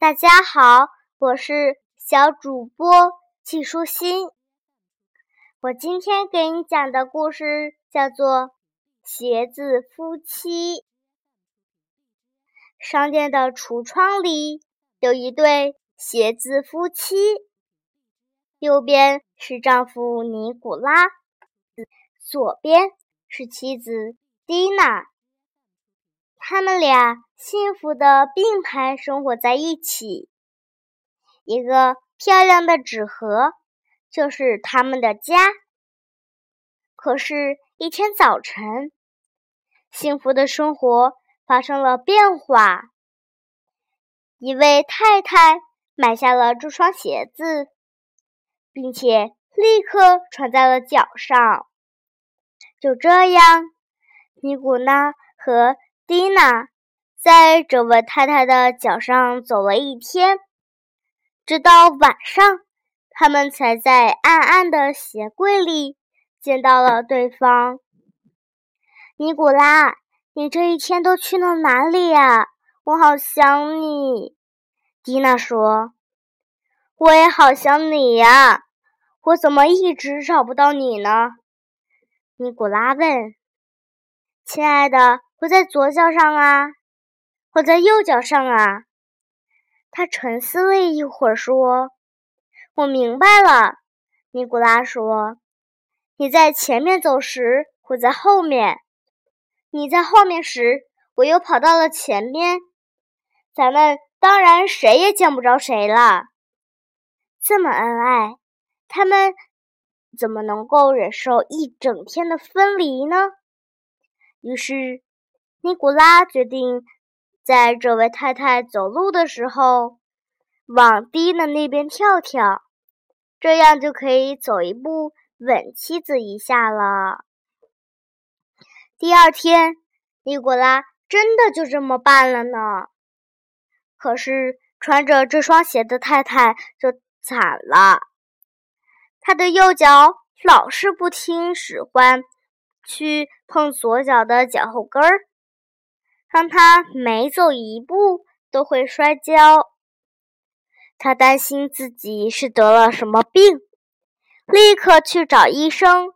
大家好，我是小主播季舒心。我今天给你讲的故事叫做《鞋子夫妻》。商店的橱窗里有一对鞋子夫妻，右边是丈夫尼古拉，左边是妻子蒂娜。他们俩幸福的并排生活在一起，一个漂亮的纸盒就是他们的家。可是，一天早晨，幸福的生活发生了变化。一位太太买下了这双鞋子，并且立刻穿在了脚上。就这样，尼古拉和。蒂娜在这位太太的脚上走了一天，直到晚上，他们才在暗暗的鞋柜里见到了对方。尼古拉，你这一天都去了哪里呀？我好想你。蒂娜说：“我也好想你呀，我怎么一直找不到你呢？”尼古拉问：“亲爱的。”我在左脚上啊，我在右脚上啊。他沉思了一会儿，说：“我明白了。”尼古拉说：“你在前面走时，我在后面；你在后面时，我又跑到了前面。咱们当然谁也见不着谁了。这么恩爱，他们怎么能够忍受一整天的分离呢？”于是。尼古拉决定，在这位太太走路的时候，往低的那边跳跳，这样就可以走一步吻妻子一下了。第二天，尼古拉真的就这么办了呢。可是穿着这双鞋的太太就惨了，她的右脚老是不听使唤，去碰左脚的脚后跟儿。让他每走一步都会摔跤，他担心自己是得了什么病，立刻去找医生。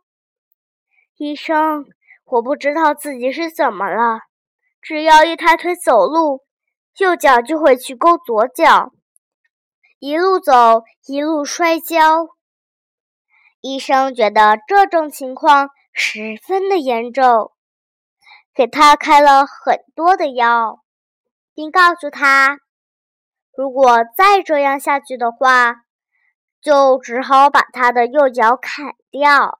医生，我不知道自己是怎么了，只要一抬腿走路，右脚就会去勾左脚，一路走一路摔跤。医生觉得这种情况十分的严重。给他开了很多的药，并告诉他，如果再这样下去的话，就只好把他的右脚砍掉。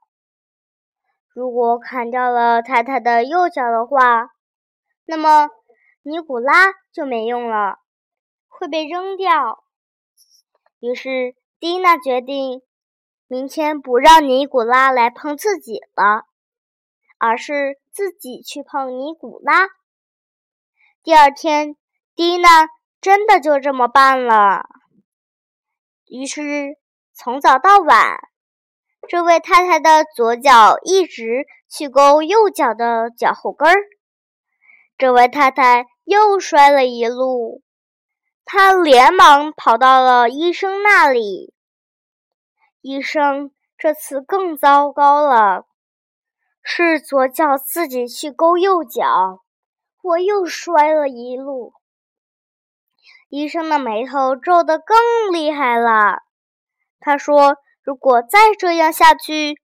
如果砍掉了太太的右脚的话，那么尼古拉就没用了，会被扔掉。于是蒂娜决定，明天不让尼古拉来碰自己了。而是自己去碰尼古拉。第二天，蒂娜真的就这么办了。于是，从早到晚，这位太太的左脚一直去勾右脚的脚后跟儿。这位太太又摔了一路，她连忙跑到了医生那里。医生这次更糟糕了。是左脚自己去勾右脚，我又摔了一路。医生的眉头皱得更厉害了。他说：“如果再这样下去，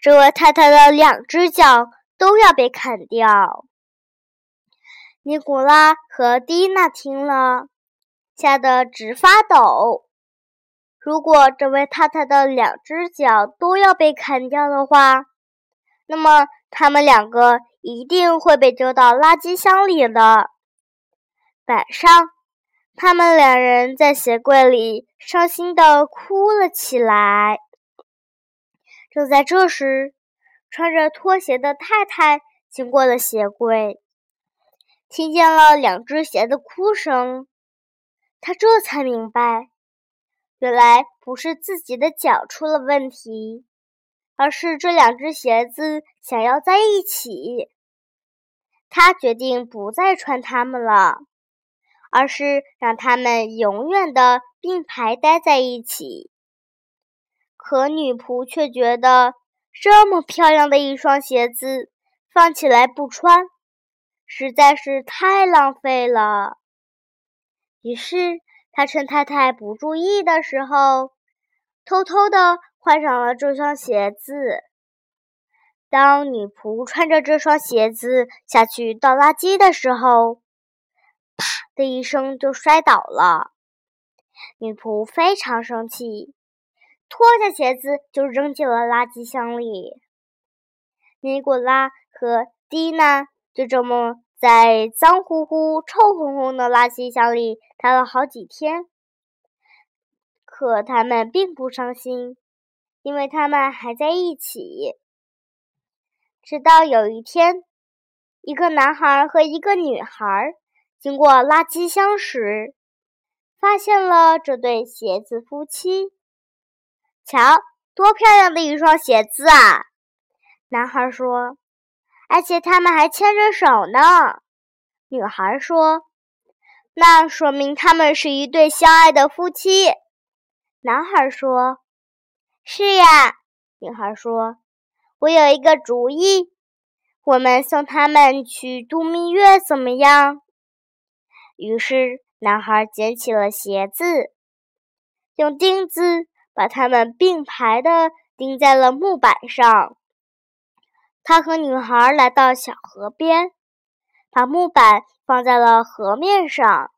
这位太太的两只脚都要被砍掉。”尼古拉和蒂娜听了，吓得直发抖。如果这位太太的两只脚都要被砍掉的话，那么，他们两个一定会被丢到垃圾箱里的。晚上，他们两人在鞋柜里伤心的哭了起来。正在这时，穿着拖鞋的太太经过了鞋柜，听见了两只鞋的哭声，她这才明白，原来不是自己的脚出了问题。而是这两只鞋子想要在一起，他决定不再穿它们了，而是让它们永远的并排待在一起。可女仆却觉得这么漂亮的一双鞋子放起来不穿，实在是太浪费了。于是，她趁太太不注意的时候，偷偷的换上了这双鞋子。当女仆穿着这双鞋子下去倒垃圾的时候，啪的一声就摔倒了。女仆非常生气，脱下鞋子就扔进了垃圾箱里。尼古拉和蒂娜就这么在脏乎乎、臭烘烘的垃圾箱里待了好几天。可他们并不伤心，因为他们还在一起。直到有一天，一个男孩和一个女孩经过垃圾箱时，发现了这对鞋子夫妻。瞧，多漂亮的一双鞋子啊！男孩说，而且他们还牵着手呢。女孩说：“那说明他们是一对相爱的夫妻。”男孩说：“是呀。”女孩说。我有一个主意，我们送他们去度蜜月怎么样？于是，男孩捡起了鞋子，用钉子把它们并排的钉在了木板上。他和女孩来到小河边，把木板放在了河面上。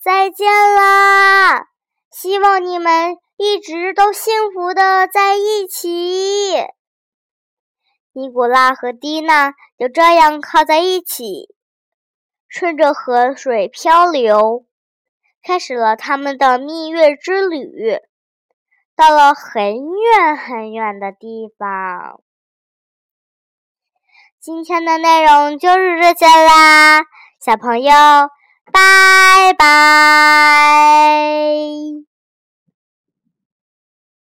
再见啦！希望你们一直都幸福的在一起。尼古拉和蒂娜就这样靠在一起，顺着河水漂流，开始了他们的蜜月之旅。到了很远很远的地方。今天的内容就是这些啦，小朋友，拜拜。